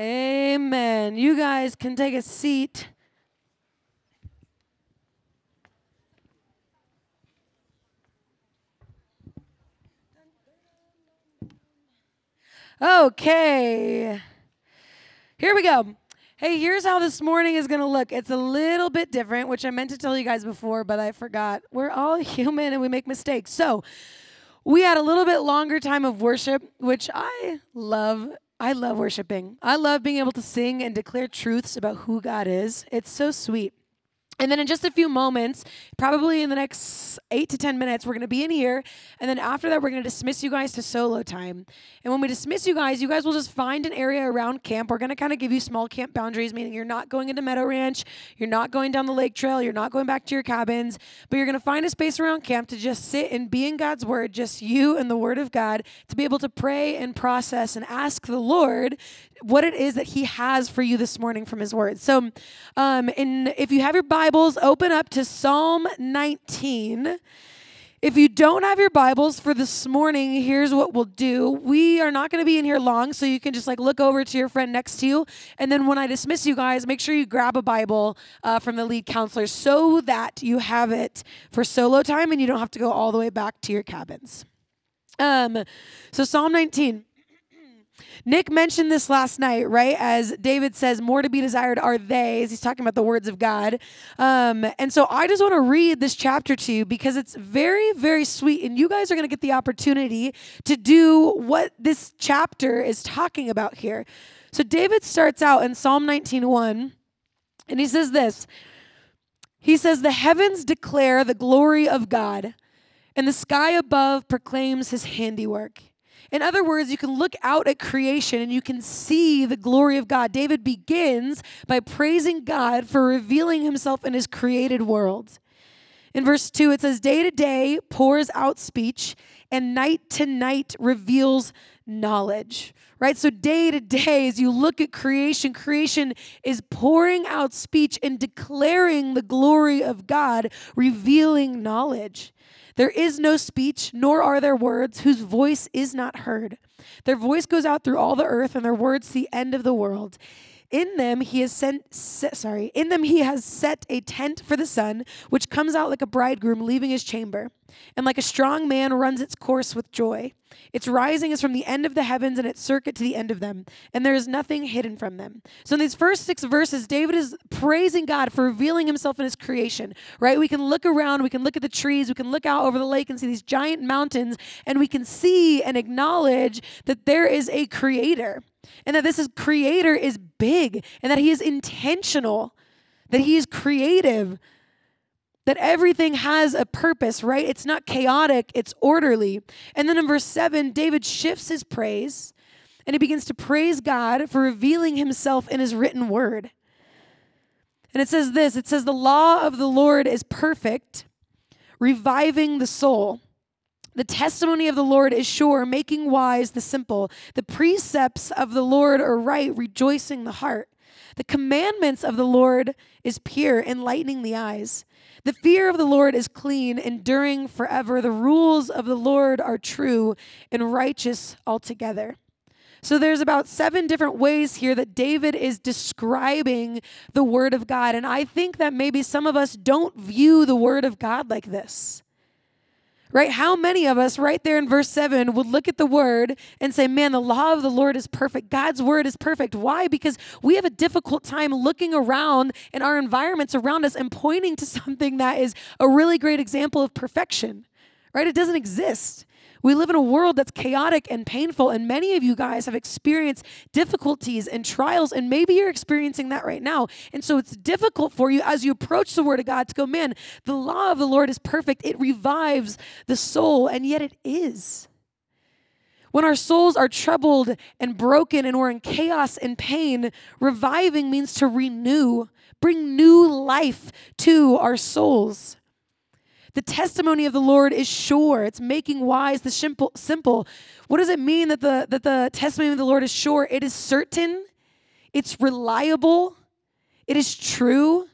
Amen. You guys can take a seat. Okay. Here we go. Hey, here's how this morning is going to look. It's a little bit different, which I meant to tell you guys before, but I forgot. We're all human and we make mistakes. So, we had a little bit longer time of worship, which I love. I love worshiping. I love being able to sing and declare truths about who God is. It's so sweet. And then in just a few moments, probably in the next eight to 10 minutes, we're going to be in here. And then after that, we're going to dismiss you guys to solo time. And when we dismiss you guys, you guys will just find an area around camp. We're going to kind of give you small camp boundaries, meaning you're not going into Meadow Ranch, you're not going down the lake trail, you're not going back to your cabins, but you're going to find a space around camp to just sit and be in God's word, just you and the word of God, to be able to pray and process and ask the Lord what it is that He has for you this morning from His word. So, um, in, if you have your Bibles, open up to Psalm 19. If you don't have your Bibles for this morning, here's what we'll do. We are not going to be in here long, so you can just like look over to your friend next to you. And then when I dismiss you guys, make sure you grab a Bible uh, from the lead counselor so that you have it for solo time and you don't have to go all the way back to your cabins. Um, so, Psalm 19. Nick mentioned this last night, right? As David says, more to be desired are they, as he's talking about the words of God. Um, and so I just want to read this chapter to you because it's very, very sweet. And you guys are going to get the opportunity to do what this chapter is talking about here. So David starts out in Psalm 19:1, and he says this. He says, The heavens declare the glory of God, and the sky above proclaims his handiwork. In other words, you can look out at creation and you can see the glory of God. David begins by praising God for revealing himself in his created world. In verse 2, it says, Day to day pours out speech, and night to night reveals knowledge. Right? So, day to day, as you look at creation, creation is pouring out speech and declaring the glory of God, revealing knowledge. There is no speech, nor are there words, whose voice is not heard. Their voice goes out through all the earth, and their words the end of the world. In them he has sent sorry, in them he has set a tent for the sun, which comes out like a bridegroom leaving his chamber, and like a strong man runs its course with joy. Its rising is from the end of the heavens and its circuit to the end of them, and there is nothing hidden from them. So in these first six verses, David is praising God for revealing himself in his creation, right? We can look around, we can look at the trees, we can look out over the lake and see these giant mountains, and we can see and acknowledge that there is a creator and that this is creator is big and that he is intentional, that he is creative, that everything has a purpose, right? It's not chaotic, it's orderly. And then in verse 7, David shifts his praise and he begins to praise God for revealing himself in his written word. And it says this it says, The law of the Lord is perfect, reviving the soul. The testimony of the Lord is sure, making wise the simple. The precepts of the Lord are right, rejoicing the heart. The commandments of the Lord is pure, enlightening the eyes. The fear of the Lord is clean, enduring forever. The rules of the Lord are true and righteous altogether. So there's about seven different ways here that David is describing the word of God. And I think that maybe some of us don't view the word of God like this right? How many of us, right there in verse 7, would look at the word and say, Man, the law of the Lord is perfect. God's word is perfect. Why? Because we have a difficult time looking around in our environments around us and pointing to something that is a really great example of perfection, right? It doesn't exist. We live in a world that's chaotic and painful, and many of you guys have experienced difficulties and trials, and maybe you're experiencing that right now. And so it's difficult for you as you approach the Word of God to go, man, the law of the Lord is perfect. It revives the soul, and yet it is. When our souls are troubled and broken and we're in chaos and pain, reviving means to renew, bring new life to our souls. The testimony of the Lord is sure. It's making wise the simple. simple. What does it mean that the, that the testimony of the Lord is sure? It is certain, it's reliable, it is true,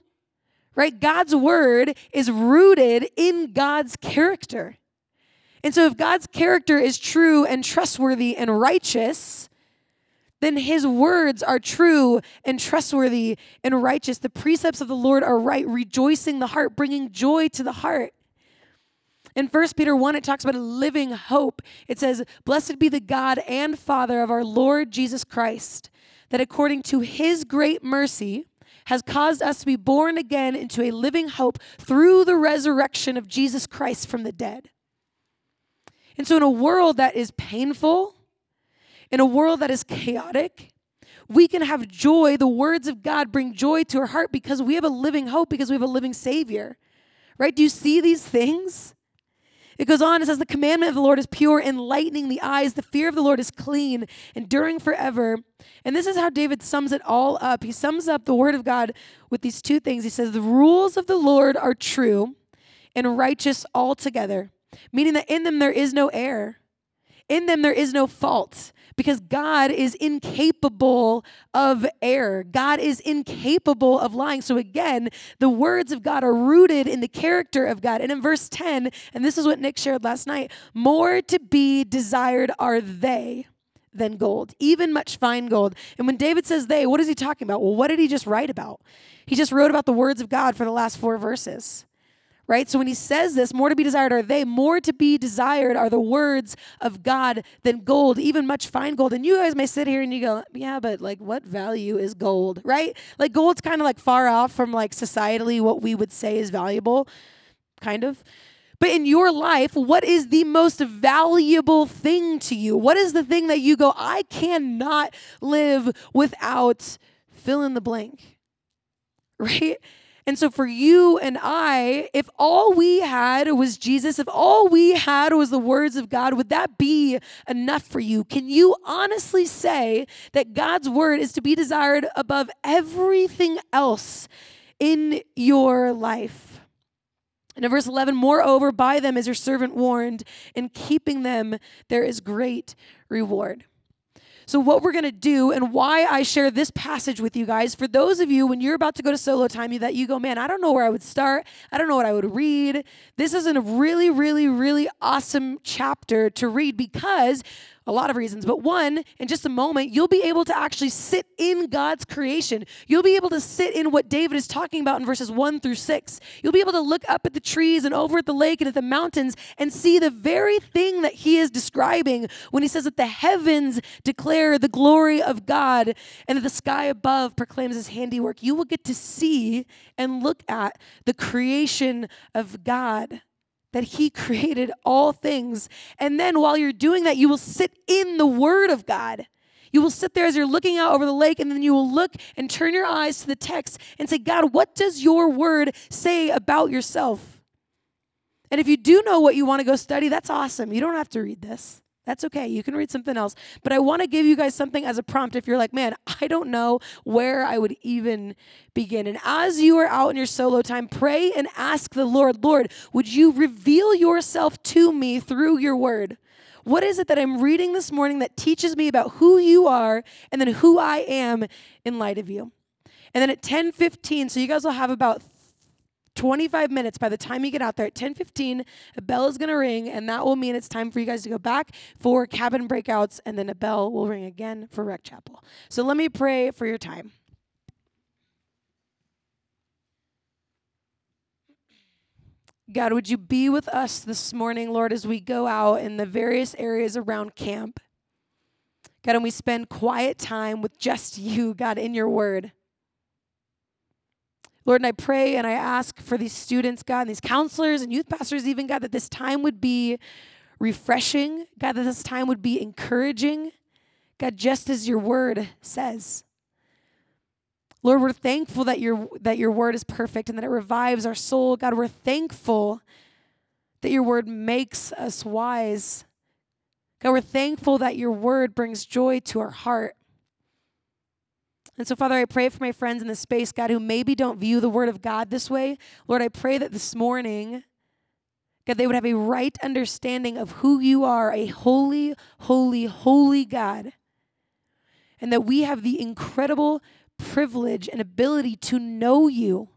right? God's word is rooted in God's character. And so, if God's character is true and trustworthy and righteous, then his words are true and trustworthy and righteous. The precepts of the Lord are right, rejoicing the heart, bringing joy to the heart. In 1 Peter 1, it talks about a living hope. It says, Blessed be the God and Father of our Lord Jesus Christ, that according to his great mercy has caused us to be born again into a living hope through the resurrection of Jesus Christ from the dead. And so, in a world that is painful, in a world that is chaotic, we can have joy. The words of God bring joy to our heart because we have a living hope, because we have a living Savior. Right? Do you see these things? It goes on, it says, The commandment of the Lord is pure, enlightening the eyes. The fear of the Lord is clean, enduring forever. And this is how David sums it all up. He sums up the word of God with these two things. He says, The rules of the Lord are true and righteous altogether, meaning that in them there is no error, in them there is no fault because God is incapable of error. God is incapable of lying. So again, the words of God are rooted in the character of God. And in verse 10, and this is what Nick shared last night more to be desired are they than gold, even much fine gold. And when David says they, what is he talking about? Well, what did he just write about? He just wrote about the words of God for the last four verses right? So when he says this, more to be desired are they, more to be desired are the words of God than gold, even much fine gold. And you guys may sit here and you go, yeah, but like what value is gold, right? Like gold's kind of like far off from like societally what we would say is valuable, kind of. But in your life, what is the most valuable thing to you? What is the thing that you go, I cannot live without fill in the blank, right? And so, for you and I, if all we had was Jesus, if all we had was the words of God, would that be enough for you? Can you honestly say that God's word is to be desired above everything else in your life? And in verse 11, moreover, by them is your servant warned, in keeping them there is great reward. So, what we're going to do and why I share this passage with you guys, for those of you when you're about to go to solo time, you that you go, man, I don't know where I would start. I don't know what I would read. This is a really, really, really awesome chapter to read because a lot of reasons, but one, in just a moment, you'll be able to actually sit in God's creation. You'll be able to sit in what David is talking about in verses one through six. You'll be able to look up at the trees and over at the lake and at the mountains and see the very thing that he is describing when he says that the heavens declare the glory of God and that the sky above proclaims his handiwork. You will get to see and look at the creation of God that He created all things. And then while you're doing that, you will sit in the Word of God. You will sit there as you're looking out over the lake, and then you will look and turn your eyes to the text and say, God, what does your word say about yourself? And if you do know what you want to go study, that's awesome. You don't have to read this. That's okay. You can read something else. But I want to give you guys something as a prompt if you're like, man, I don't know where I would even begin. And as you are out in your solo time, pray and ask the Lord, Lord, would you reveal yourself to me through your word? What is it that I'm reading this morning that teaches me about who you are and then who I am in light of you? And then at 10:15, so you guys will have about 25 minutes by the time you get out there at 10:15 a bell is going to ring and that will mean it's time for you guys to go back for cabin breakouts and then a bell will ring again for rec chapel so let me pray for your time God, would you be with us this morning, Lord, as we go out in the various areas around camp? God, and we spend quiet time with just you, God, in your word. Lord, and I pray and I ask for these students, God, and these counselors and youth pastors, even, God, that this time would be refreshing. God, that this time would be encouraging. God, just as your word says. Lord, we're thankful that your, that your word is perfect and that it revives our soul. God, we're thankful that your word makes us wise. God, we're thankful that your word brings joy to our heart. And so, Father, I pray for my friends in the space, God, who maybe don't view the Word of God this way. Lord, I pray that this morning, God, they would have a right understanding of who you are, a holy, holy, holy God. And that we have the incredible privilege and ability to know you.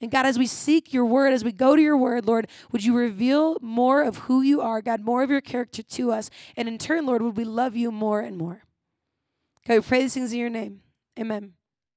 And God, as we seek your word, as we go to your word, Lord, would you reveal more of who you are, God, more of your character to us? And in turn, Lord, would we love you more and more? Okay, we pray these things in your name. Amen.